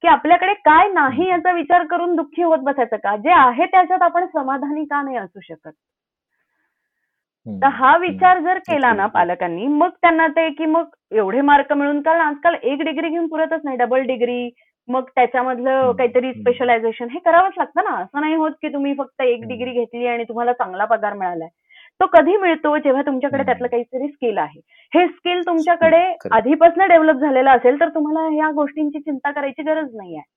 की आपल्याकडे काय नाही याचा विचार करून दुःखी होत बसायचं का? जे आहे त्याच्यात आपण समाधानी का नाही असू शकत? तर हा विचार जर केला ना पालकांनी मग त्यांना ते की मग एवढे मार्क मिळून कारण आजकाल एक डिग्री घेऊन पुरतच नाही डबल डिग्री मग त्याच्यामधलं काहीतरी स्पेशलायझेशन हे करावंच लागतं ना. असं नाही होत की तुम्ही फक्त एक डिग्री घेतली आणि तुम्हाला चांगला पगार मिळालाय. तो कधी मिळतो जेव्हा तुमच्याकडे त्यातलं काहीतरी स्किल आहे. हे स्किल तुमच्याकडे आधीपासून डेव्हलप झालेलं असेल तर तुम्हाला ह्या गोष्टींची चिंता करायची गरज नाही आहे.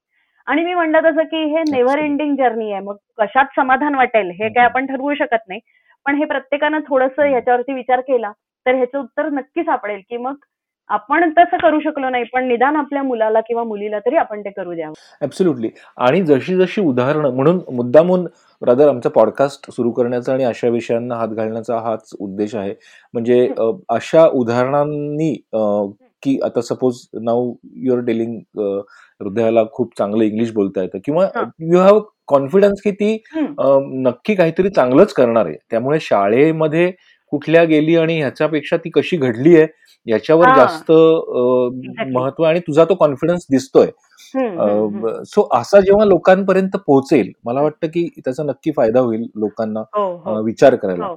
आणि मी म्हणलं तसं की हे नेव्हर एंडिंग जर्नी आहे. मग कशात समाधान वाटेल हे काय आपण ठरवू शकत नाही. पण हे प्रत्येकानं थोडस ह्याच्यावरती विचार केला तर ह्याचं उत्तर नक्की सापडेल की मग आपण तसं करू शकलो नाही पण निदान आपल्या मुलाला किंवा मुलीला तरी आपण ते करू द्यावं. ऍब्सोल्युटली आणि जशी जशी उदाहरणं म्हणून मुद्दामून रादर आमचा पॉडकास्ट सुरू करण्याचा आणि अशा विषयांना हात घालण्याचा हाच उद्देश आहे. म्हणजे अशा उदाहरणांनी की आता सपोज नाऊ युअर डेलिंग हृदयाला खूप चांगलं इंग्लिश बोलता येतं किंवा यू हॅव कॉन्फिडन्स की ती नक्की काहीतरी चांगलंच करणार आहे. त्यामुळे शाळेमध्ये कुठल्या गेली आणि ह्याच्यापेक्षा ती कशी घडली आहे याच्यावर जास्त महत्त्व आणि तुझा तो कॉन्फिडन्स दिसतोय. सो असा जेव्हा लोकांपर्यंत पोहोचेल मला वाटतं की त्याचा नक्की फायदा होईल लोकांना हो, हो. विचार करायला. हो.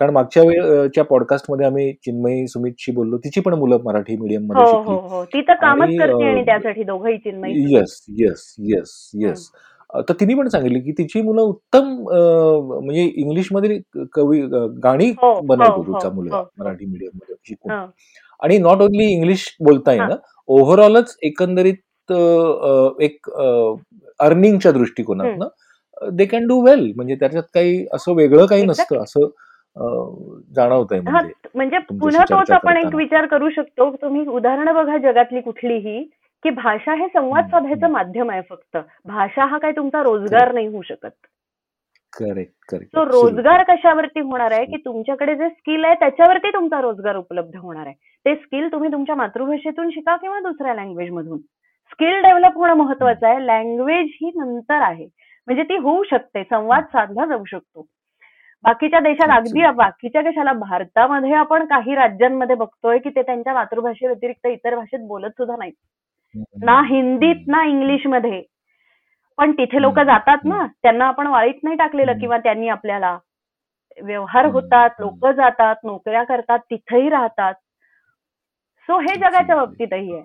कारण मागच्या वेळच्या पॉडकास्टमध्ये आम्ही चिन्मयी सुमितशी बोललो तिची पण मुलं मराठी मीडियममध्ये शिकली. येस येस येस येस तर तिने पण सांगितली की तिची मुलं उत्तम म्हणजे इंग्लिशमध्ये कवी गाणी बनवतो तुझा मुलगा मराठी मीडियममध्ये शिकून आणि नॉट ओनली इंग्लिश बोलता येणं ओव्हरऑलच एकंदरीत एक अर्निंगच्या दृष्टिकोनात दे कॅन डू वेल म्हणजे त्याच्यात काही असं वेगळं काही नसतं असं जाणवत आहे म्हणजे, म्हणजे पुन्हा तोच आपण एक विचार करू शकतो. तुम्ही उदाहरणं बघा जगातली कुठलीही. की भाषा हे संवाद साधायचं माध्यम आहे फक्त. भाषा हा काय तुमचा रोजगार नाही होऊ शकत. करेक्ट तो रोजगार कशावरती होणार आहे की तुमच्याकडे जे स्किल आहे त्याच्यावरती तुमचा रोजगार उपलब्ध होणार आहे. ते स्किल तुम्ही तुमच्या मातृभाषेतून शिका किंवा दुसऱ्या लँग्वेज मधून. स्किल डेव्हलप होणं महत्वाचं आहे. लँग्वेज ही नंतर आहे. म्हणजे ती होऊ शकते. संवाद साधला जाऊ शकतो. बाकीच्या देशात अगदी बाकीच्या देशाला भारतामध्ये आपण काही राज्यांमध्ये बघतोय की ते त्यांच्या मातृभाषे व्यतिरिक्त इतर भाषेत बोलत सुद्धा नाहीत. ना हिंदीत ना इंग्लिशमध्ये पण तिथे लोक जातात ना त्यांना आपण वाळीत नाही टाकलेलं किंवा त्यांनी आपल्याला व्यवहार होतात लोक जातात नोकऱ्या करतात तिथेही राहतात. सो हे जगाच्या बाबतीतही आहे.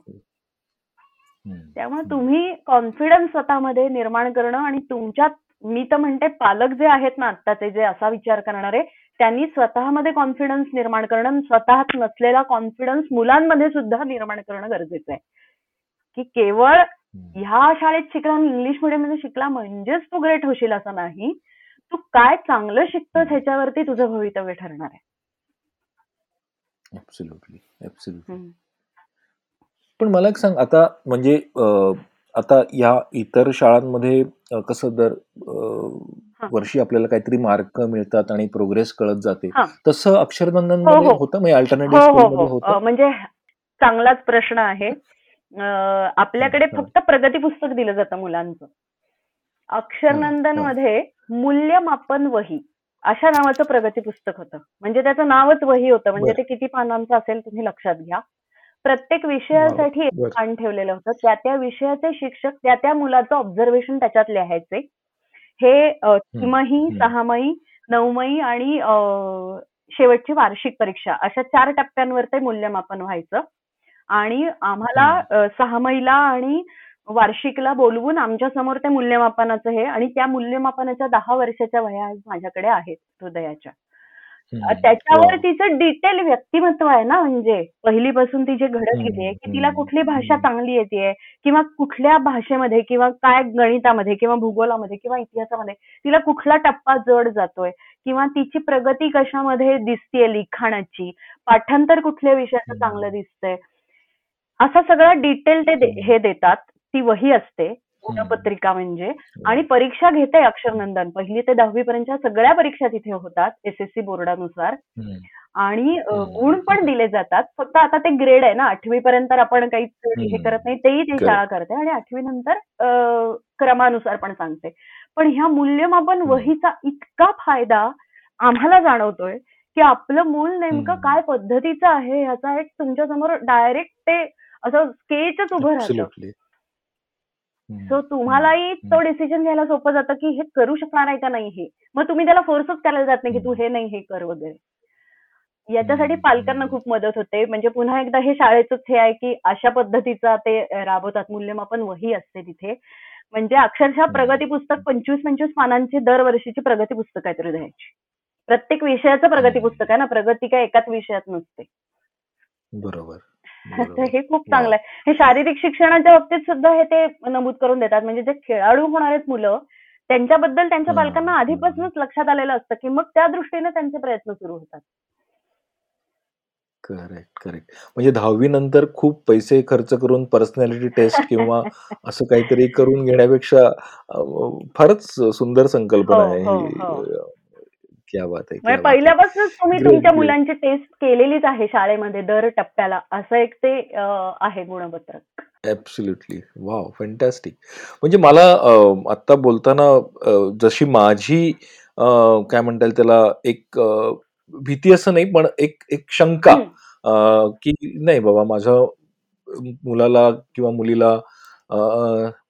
त्यामुळे तुम्ही कॉन्फिडन्स स्वतःमध्ये निर्माण करणं आणि तुमच्यात मी तर म्हणते पालक जे आहेत ना आत्ताचे जे असा विचार करणारे त्यांनी स्वतःमध्ये कॉन्फिडन्स निर्माण करणं स्वतःच नसलेला कॉन्फिडन्स मुलांमध्ये सुद्धा निर्माण करणं गरजेचं आहे. की केवळ ह्या शाळेत शिकला आणि इंग्लिश मिडियममध्ये शिकला म्हणजेच तू ग्रेट होशील असं नाही. तू काय चांगलं शिकतोस ह्याच्यावरती तुझं भवितव्य ठरणार आहे. पण मला एक सांग आता म्हणजे आता या इतर शाळांमध्ये कसं दर वर्षी आपल्याला काहीतरी मार्क मिळतात आणि प्रोग्रेस कळत जाते. तसं अक्षरबंधन हो, मध्ये हो. होतं? म्हणजे अल्टरनेटिव्ह हो होतं? म्हणजे चांगलाच प्रश्न आहे. आपल्याकडे. फक्त प्रगती पुस्तक दिलं जातं मुलांचं अक्षरनंदन. मध्ये मूल्यमापन वही अशा नावाचं प्रगती पुस्तक होतं म्हणजे त्याचं नावच वही होतं म्हणजे. ते किती पानांचं असेल तुम्ही लक्षात घ्या प्रत्येक विषयासाठी एक. पान ठेवलेलं होतं त्या त्या विषयाचे शिक्षक त्या त्या मुलाचं ऑब्झर्वेशन त्याच्यात लिहायचे हे तिमाही हम्म. सहामाही नवमाही आणि शेवटची वार्षिक परीक्षा अशा चार टप्प्यांवर ते मूल्यमापन व्हायचं आणि आम्हाला सहामाहीला आणि वार्षिकला बोलवून आमच्यासमोर ते मूल्यमापनाचं हे आणि त्या मूल्यमापनाच्या दहा वर्षाच्या वह्या आज माझ्याकडे आहेत हृदयाच्या त्याच्यावर Wow. तिचं डिटेल व्यक्तिमत्व आहे ना म्हणजे पहिलीपासून ती जे घडत गेलीये की तिला कुठली भाषा. चांगली येते किंवा कुठल्या भाषेमध्ये किंवा काय गणितामध्ये किंवा भूगोलामध्ये किंवा इतिहासामध्ये तिला कुठला टप्पा जड जातोय किंवा तिची प्रगती कशामध्ये दिसतीये लिखाणाची पाठांतर कुठल्या विषयाचं. चांगलं दिसतंय असा सगळा डिटेल ते हे देतात ती वही असते गुणपत्रिका म्हणजे आणि परीक्षा घेते अक्षरनंदन पहिली ते दहावी पर्यंतच्या सगळ्या परीक्षा तिथे होतात एसएससी बोर्डानुसार. आणि. गुण पण दिले जातात फक्त आता ते ग्रेड आहे ना आठवी पर्यंत आपण काही हे. करत नाही तेही ती. शाळा करते आणि आठवी नंतर क्रमानुसार पण सांगते पण ह्या मूल्यमापन. वहीचा इतका फायदा आम्हाला जाणवतोय की आपलं मूल नेमकं. काय पद्धतीचं आहे ह्याचा एक तुमच्यासमोर डायरेक्ट ते असं स्केचच उभं राहतं. सो तुम्हालाही. तो डिसिजन घ्यायला सोपं जातं की हे करू शकणार आहे का नाही हे. मग तुम्ही त्याला फोर्सच करायला जात नाही की तू हे नाही हे कर वगैरे. याच्यासाठी. पालकांना खूप मदत होते. म्हणजे पुन्हा एकदा हे शाळेचंच हे आहे की अशा पद्धतीचा ते राबवतात. मूल्यमापन वही असते तिथे. म्हणजे अक्षरशः प्रगती पुस्तक पंचवीस पंचवीस पानांची दरवर्षीची प्रगती पुस्तक आहेत हृदयाची प्रत्येक विषयाचं प्रगती पुस्तक आहे ना. प्रगती काय एकाच विषयात नसते. तर बरोबर. हे खूप. चांगलं आहे. हे शारीरिक शिक्षणाच्या बाबतीत सुद्धा हे ते नमूद करून देतात. म्हणजे जे खेळाडू होणार आहेत मुलं त्यांच्याबद्दल त्यांच्या. पालकांना आधीपासूनच लक्षात आलेलं असतं की मग त्या दृष्टीने त्यांचे प्रयत्न सुरू होतात. Correct correct. म्हणजे दहावी नंतर खूप पैसे खर्च करून पर्सनॅलिटी टेस्ट किंवा असं काहीतरी करून घेण्यापेक्षा फारच सुंदर संकल्पना हो, आहे हो, क्या बात आहे म्हणजे. पहिल्यापासूनच तुम्ही तुमच्या. मुलांची टेस्ट केलेलीच आहे शाळेमध्ये दर टप्प्याला. असं एक ते आहे गुणपत्रक. ऍब्सोल्युटली वाव फॅन्टॅस्टिक म्हणजे मला अं, आता बोलताना जशी माझी काय म्हणता येईल त्याला एक भीती असं नाही पण एक एक शंका की नाही बाबा माझ्या मुलाला किंवा मुलीला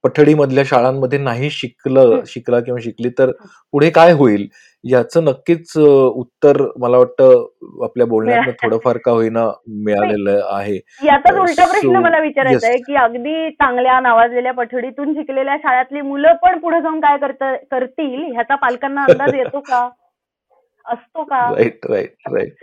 पठडीमधल्या शाळांमध्ये नाही शिकलं. शिकला किंवा शिकली तर पुढे काय होईल? याचं नक्कीच उत्तर मला वाटतं आपल्या बोलण्यातनं थोडंफार का होईना मिळालेलं आहे. याचाच उलटा प्रश्न मला विचारायचा. आहे की अगदी चांगल्या नावाजलेल्या पठडीतून शिकलेल्या शाळातली मुलं पण पुढे जाऊन काय करत करतील? ह्याचा पालकांना अंदाज येतो का? असतो का? राईट राईट राईट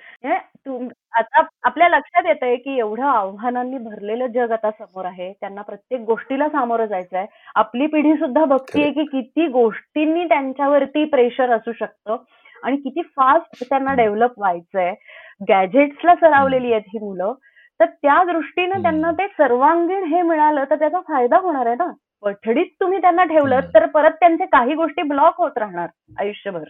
तुम- आता आपल्या लक्षात येत आहे की एवढं आव्हानांनी भरलेलं जग आता समोर आहे. त्यांना प्रत्येक गोष्टीला सामोरं जायचं आहे आपली पिढी सुद्धा बघतीये की किती गोष्टींनी त्यांच्यावरती प्रेशर असू शकतं आणि किती फास्ट त्यांना डेव्हलप व्हायचंय. गॅजेट्सला सरावलेली आहेत ही मुलं. तर त्या दृष्टीनं. त्यांना ते सर्वांगीण हे मिळालं तर त्याचा फायदा होणार आहे ना? पठडीत तुम्ही त्यांना ठेवलं. तर परत त्यांचे काही गोष्टी ब्लॉक होत राहणार आयुष्यभर.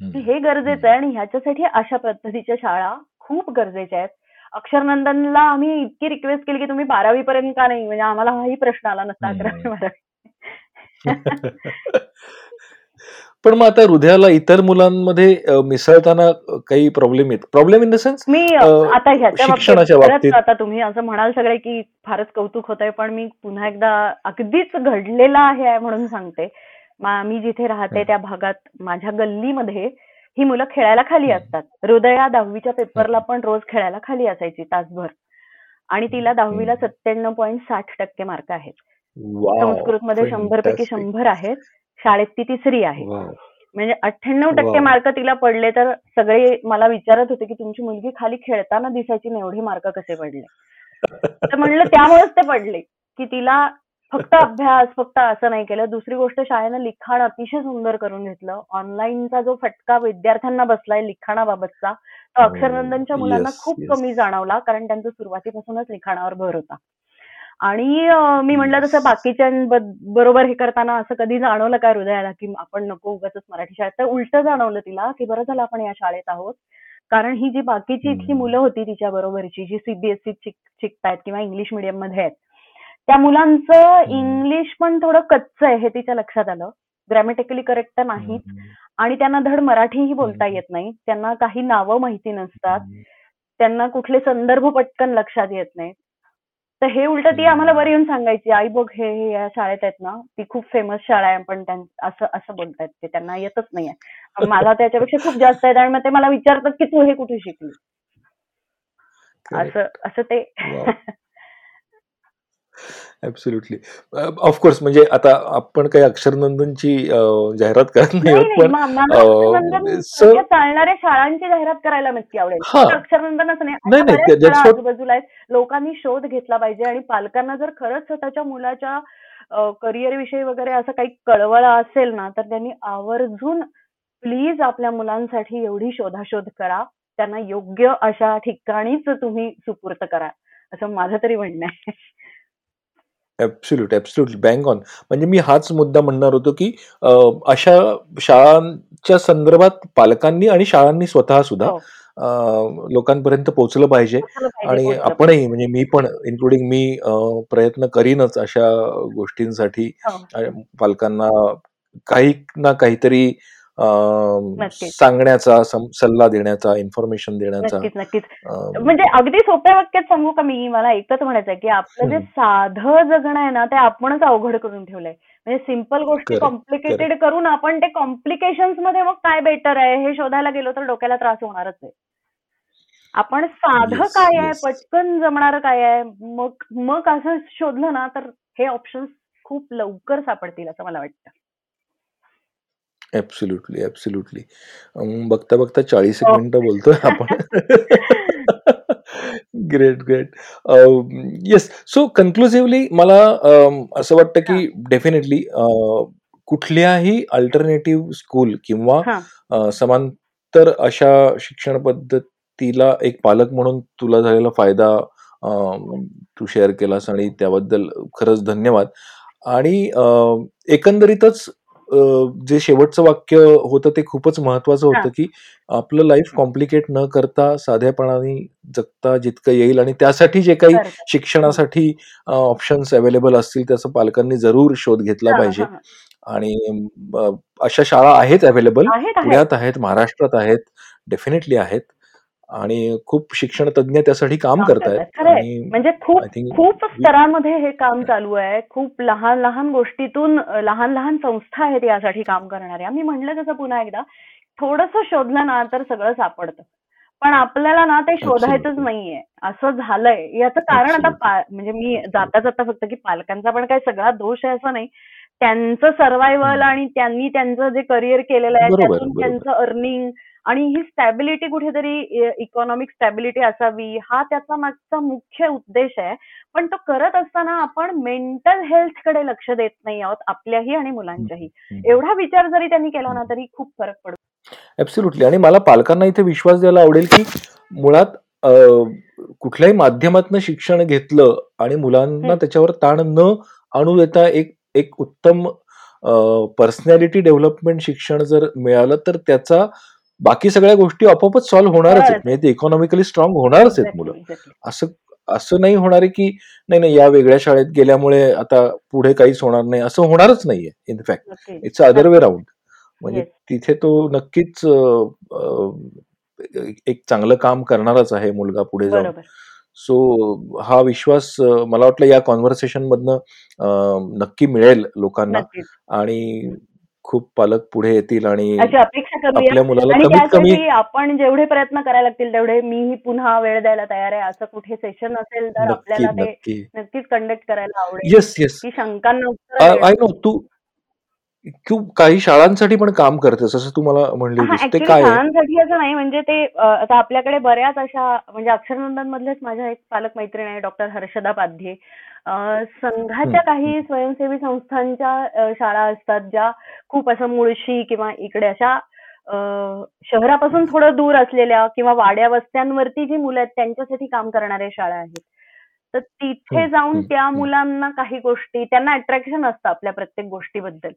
हे गरजेचं आहे आणि ह्याच्यासाठी अशा पद्धतीच्या शाळा खूप गरजेच्या आहेत. अक्षरनंदनला आम्ही इतकी रिक्वेस्ट केली की तुम्ही बारावी पर्यंत का नाही? म्हणजे आम्हाला हाही प्रश्न आला नसता. अकरावी बारावी पण मग आता हृदयाला इतर मुलांमध्ये मिसळताना काही प्रॉब्लेम येत? प्रॉब्लेम इन द सेन्स मी आता ह्याच्या बाबतीत आता तुम्ही असं म्हणाल सगळे की फारच कौतुक होत आहे पण मी पुन्हा एकदा अगदीच घडलेला आहे म्हणून सांगते. मा- जिथे राहते. त्या भागात माझ्या गल्लीमध्ये ही मुलं खेळायला खाली. असतात हृदया दहावीच्या पेपरला पण रोज खेळायला खाली असायची तासभर आणि तिला दहावीला. सत्त्याण्णव पॉईंट साठ टक्के मार्क आहेत वाव संस्कृत मध्ये शंभर पैकी fantastic. शंभर आहेत शाळेत ती तिसरी आहे म्हणजे अठ्ठ्याण्णव टक्के. मार्क तिला पडले तर सगळे मला विचारत होते की तुमची मुलगी खाली खेळताना दिसायची ना एवढे मार्क कसे पडले तर म्हणलं त्यामुळेच ते पडले की तिला फक्त अभ्यास फक्त असं नाही केलं. दुसरी गोष्ट शाळेनं लिखाण अतिशय सुंदर करून घेतलं. ऑनलाईनचा जो फटका विद्यार्थ्यांना बसलाय लिखाणाबाबतचा तो हो, अक्षरनंदनच्या मुलांना खूप. कमी जाणवला कारण त्यांचा सुरुवातीपासूनच लिखाणावर भर होता. आणि मी म्हणलं तसं बाकीच्या बरोबर हे करताना असं कधी जाणवलं का हृदयाला की आपण नको उगाच मराठी शाळेत? तर उलट जाणवलं तिला की बरं झालं आपण या शाळेत आहोत. कारण ही जी बाकीची इथली. मुलं होती तिच्या बरोबरची जी सीबीएसई शिकतायत किंवा इंग्लिश मीडियममध्ये आहेत त्या मुलांचं इंग्लिश पण थोडं कच्च आहे हे तिच्या लक्षात आलं. ग्रॅमॅटिकली करेक्ट तर नाहीच. आणि त्यांना धड मराठीही बोलता. येत नाही. त्यांना काही नावं माहिती नसतात. त्यांना कुठले संदर्भ पटकन लक्षात येत नाहीत तर हे उलट ती आम्हाला वर येऊन सांगायची आई बघ हे हे या शाळेत आहेत ना ती खूप फेमस शाळा आहे पण असं असं बोलतायत ते त्यांना येतच नाहीये. मला त्याच्यापेक्षा खूप जास्त आहेत आणि मग ते मला विचारतात की तू हे कुठे शिकली? असं असं ते. ऍब्सोल्युटली ऑफकोर्स म्हणजे आता आपण काही अक्षरनंदनची जाहिरात करत नाही पण अक्षरनंदन सारख्या चालणाऱ्या शाळांची जाहिरात करायला नक्की आवडेल. फक्त अक्षरनंदनच नाही. आजूबाजूला लोकांनी शोध घेतला पाहिजे आणि पालकांना जर खरंच स्वतःच्या मुलाच्या करिअर विषयी वगैरे असं काही कळवळा असेल ना तर त्यांनी आवर्जून प्लीज आपल्या मुलांसाठी एवढी शोधाशोध करा. त्यांना योग्य अशा ठिकाणीच तुम्ही सुपूर्त करा. असं माझं तरी म्हणणं आहे. ऍब्सोल्युट ऍब्सोल्युट बँग ऑन म्हणजे मी हाच मुद्दा म्हणणार होतो की अशा शाळांच्या संदर्भात पालकांनी आणि शाळांनी स्वतः सुद्धा हो. लोकांपर्यंत पोहोचलं पाहिजे आणि आपणही म्हणजे मी पण इन्क्लुडिंग मी प्रयत्न करीनच अशा गोष्टींसाठी. हो. पालकांना काही ना काहीतरी. सांगण्याचा सल्ला देण्याचा इन्फॉर्मेशन देण्याचा. नक्कीच म्हणजे अगदी सोप्या वाक्यात सांगू का मी? मला एकच म्हणायचं आहे की आपलं जे. साधं जगणं आहे ना ते आपणच अवघड करून ठेवलंय. म्हणजे सिंपल गोष्टी कॉम्प्लिकेटेड करून आपण ते कॉम्प्लिकेशन्समध्ये मग काय बेटर आहे हे शोधायला गेलो तर डोक्याला त्रास होणारच आहे आपण साधं काय आहे. पटकन जमणार काय आहे मग मग असं शोधलं ना तर हे ऑप्शन्स खूप लवकर सापडतील असं मला वाटतं. ऍब्सोल्युटली ऍब्सोल्युटली बघता बघता चाळीस एक हो. मिनिटं बोलतोय आपण. Great great yes so conclusively मला असं वाटतं की डेफिनेटली कुठल्याही अल्टरनेटिव्ह स्कूल किंवा हा. अ, समांतर अशा शिक्षण पद्धतीला एक पालक म्हणून तुला झालेला फायदा तू शेअर केलास आणि त्याबद्दल खरंच धन्यवाद. आणि अ, एकंदरीतच जे शेवटचं वाक्य होतं ते खूपच महत्वाचं होतं. की आपलं लाईफ कॉम्प्लिकेट न करता साधेपणाने जगता जितकं येईल आणि त्यासाठी जे काही. शिक्षणासाठी ऑप्शन्स अवेलेबल असतील त्याचा पालकांनी जरूर शोध घेतला हा, पाहिजे हा. आणि अ, अशा शाळा आहेत अवेलेबल आहेत आहेत पुण्यात आहेत महाराष्ट्रात आहेत डेफिनेटली आहेत आणि खूप शिक्षण तज्ञ त्यासाठी काम करतायत म्हणजे खूप खूप स्तरांमध्ये हे काम चालू आहे. खूप लहान लहान गोष्टीतून लहान लहान संस्था आहेत यासाठी काम करणाऱ्या मी म्हणलं तसं पुन्हा एकदा थोडस शोधलं ना तर सगळं सापडतं. पण आपल्याला ना ते शोधायचंच. नाहीये. असं झालंय. याचं कारण आता म्हणजे मी जाता जाता फक्त की पालकांचा पण काही सगळा दोष आहे असं नाही. त्यांचं सर्वायवल हम्म. आणि त्यांनी त्यांचं जे करिअर केलेलं आहे त्यातून. त्यांचं अर्निंग आणि ही स्टॅबिलिटी कुठेतरी इकॉनॉमिक स्टॅबिलिटी असावी हा त्याचा मागचा मुख्य उद्देश आहे पण तो करत असताना आपण मेंटल हेल्थकडे लक्ष देत नाही आहोत आपल्याही आणि मुलांच्याही. एवढा विचार जरी त्यांनी केला ना तरी खूप फरक पडतो ऍब्सोल्युटली आणि मला पालकांना इथे विश्वास द्यायला आवडेल की मुळात कुठल्याही माध्यमातनं शिक्षण घेतलं आणि मुलांना. त्याच्यावर ताण न आणू देता एक एक उत्तम पर्सनॅलिटी डेव्हलपमेंट शिक्षण जर मिळालं तर त्याचा बाकी सगळ्या गोष्टी आपोआपच सॉल्व्ह होणारच आहेत. म्हणजे ते इकॉनॉमिकली स्ट्रॉंग होणारच आहेत मुलं. असं असं नाही होणार आहे की नाही नाही या वेगळ्या शाळेत गेल्यामुळे आता पुढे काहीच होणार नाही असं होणारच नाहीये. In fact. It's other way round म्हणजे. तिथे तो नक्कीच एक चांगलं काम करणारच आहे मुलगा पुढे जाऊन. सो हा विश्वास मला वाटलं या कॉन्व्हर्सेशन मधनं नक्की मिळेल लोकांना आणि खूप पालक पुढे येतील आणि आपल्या मुलाला कमीत कमी आपण जेवढे प्रयत्न करायला लागतील तेवढे मीही पुन्हा वेळ द्यायला तयार आहे. असं कुठे सेशन असेल तर आपल्याला ते नक्की. नक्कीच कंडक्ट करायला आवडेल. येस येस शंकांना उत्तर आय नो तू तू काही शाळांसाठी पण काम करतेस असं तू मला म्हणली होतीस. ते काय आहे? शाळांसाठी असं नाही म्हणजे ते अ, आता आपल्याकडे बऱ्याच अशा म्हणजे अक्षरनंदन मधलेच माझ्या एक पालक मैत्रीण आहे डॉक्टर हर्षदा पाध्ये. अ, संघाच्या काही स्वयंसेवी संस्थांच्या अ, शाळा असतात ज्या खूप असं मुळशी किंवा इकडे अशा अ, शहरापासून थोडं दूर असलेल्या किंवा वाड्या वस्त्यांवरती जी मुलं आहेत त्यांच्यासाठी काम करणाऱ्या शाळा आहेत. तर तिथे जाऊन त्या. मुलांना काही गोष्टी त्यांना अट्रॅक्शन असतं आपल्या प्रत्येक गोष्टीबद्दल.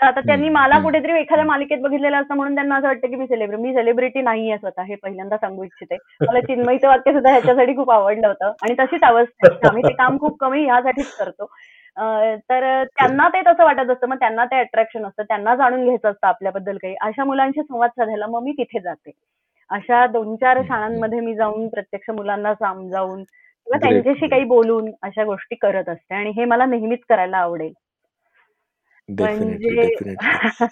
तर आता त्यांनी मला. कुठेतरी एखाद्या मालिकेत बघितलेलं असतं म्हणून त्यांना असं वाटतं की मी सेलिब्रिटी मी सेलिब्रिटी नाहीये स्वतः हे पहिल्यांदा सांगू इच्छिते. मला चिन्मयचं वाक्य सुद्धा ह्याच्यासाठी खूप आवडलं होतं आणि तशीच अवस्था आहे. आम्ही ते काम खूप कमी ह्यासाठीच करतो. तर त्यांना ते तसं वाटत असतं. मग त्यांना ते अट्रॅक्शन असतं. त्यांना जाणून घ्यायचं असतं आपल्याबद्दल काही. अशा मुलांशी संवाद साधायला मग मी तिथे जाते. अशा 2-4 हं, हं. शाळांमध्ये मी जाऊन प्रत्यक्ष मुलांना समजावून किंवा त्यांच्याशी काही. बोलून अशा गोष्टी करत असते आणि हे मला नेहमीच करायला आवडेल. डेफिनेटली, म्हणजे डेफिनेटली.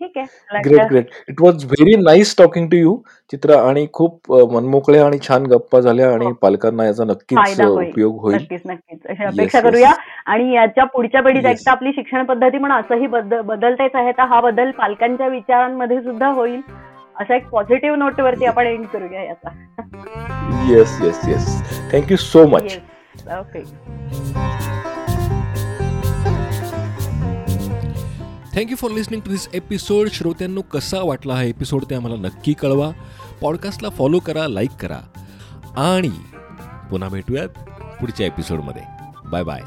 ठीक आहे. मला ग्रेट, वाटतं great. It was very nice talking to you Chitra आणि खूप अ, मनमोकळ्या आणि छान गप्पा झाल्या आणि हो. पालकांना याचा नक्कीच फायदा अ, होईल. उपयोग होईल. नक्कीच, नक्कीच. अशी येस, अपेक्षा करूया. आणि याच्या पुढच्या पिढीत येस. एकतर आपली शिक्षण पद्धती पण असंही बद बदलतेच आहे. तर हा बदल पालकांच्या विचारांमध्ये सुद्धा होईल. अशा एक पॉझिटिव्ह नोटवरती आपण एंड करूया याचा. Yes, yes, yes. Thank you so much. Yes. Okay. Thank you for listening to this episode श्रोत्यांनो कसा वाटला हा एपिसोड ते आम्हाला नक्की कळवा. पॉडकास्टला फॉलो करा लाईक करा. आणि पुन्हा भेटूयात पुढच्या एपिसोडमध्ये बाय बाय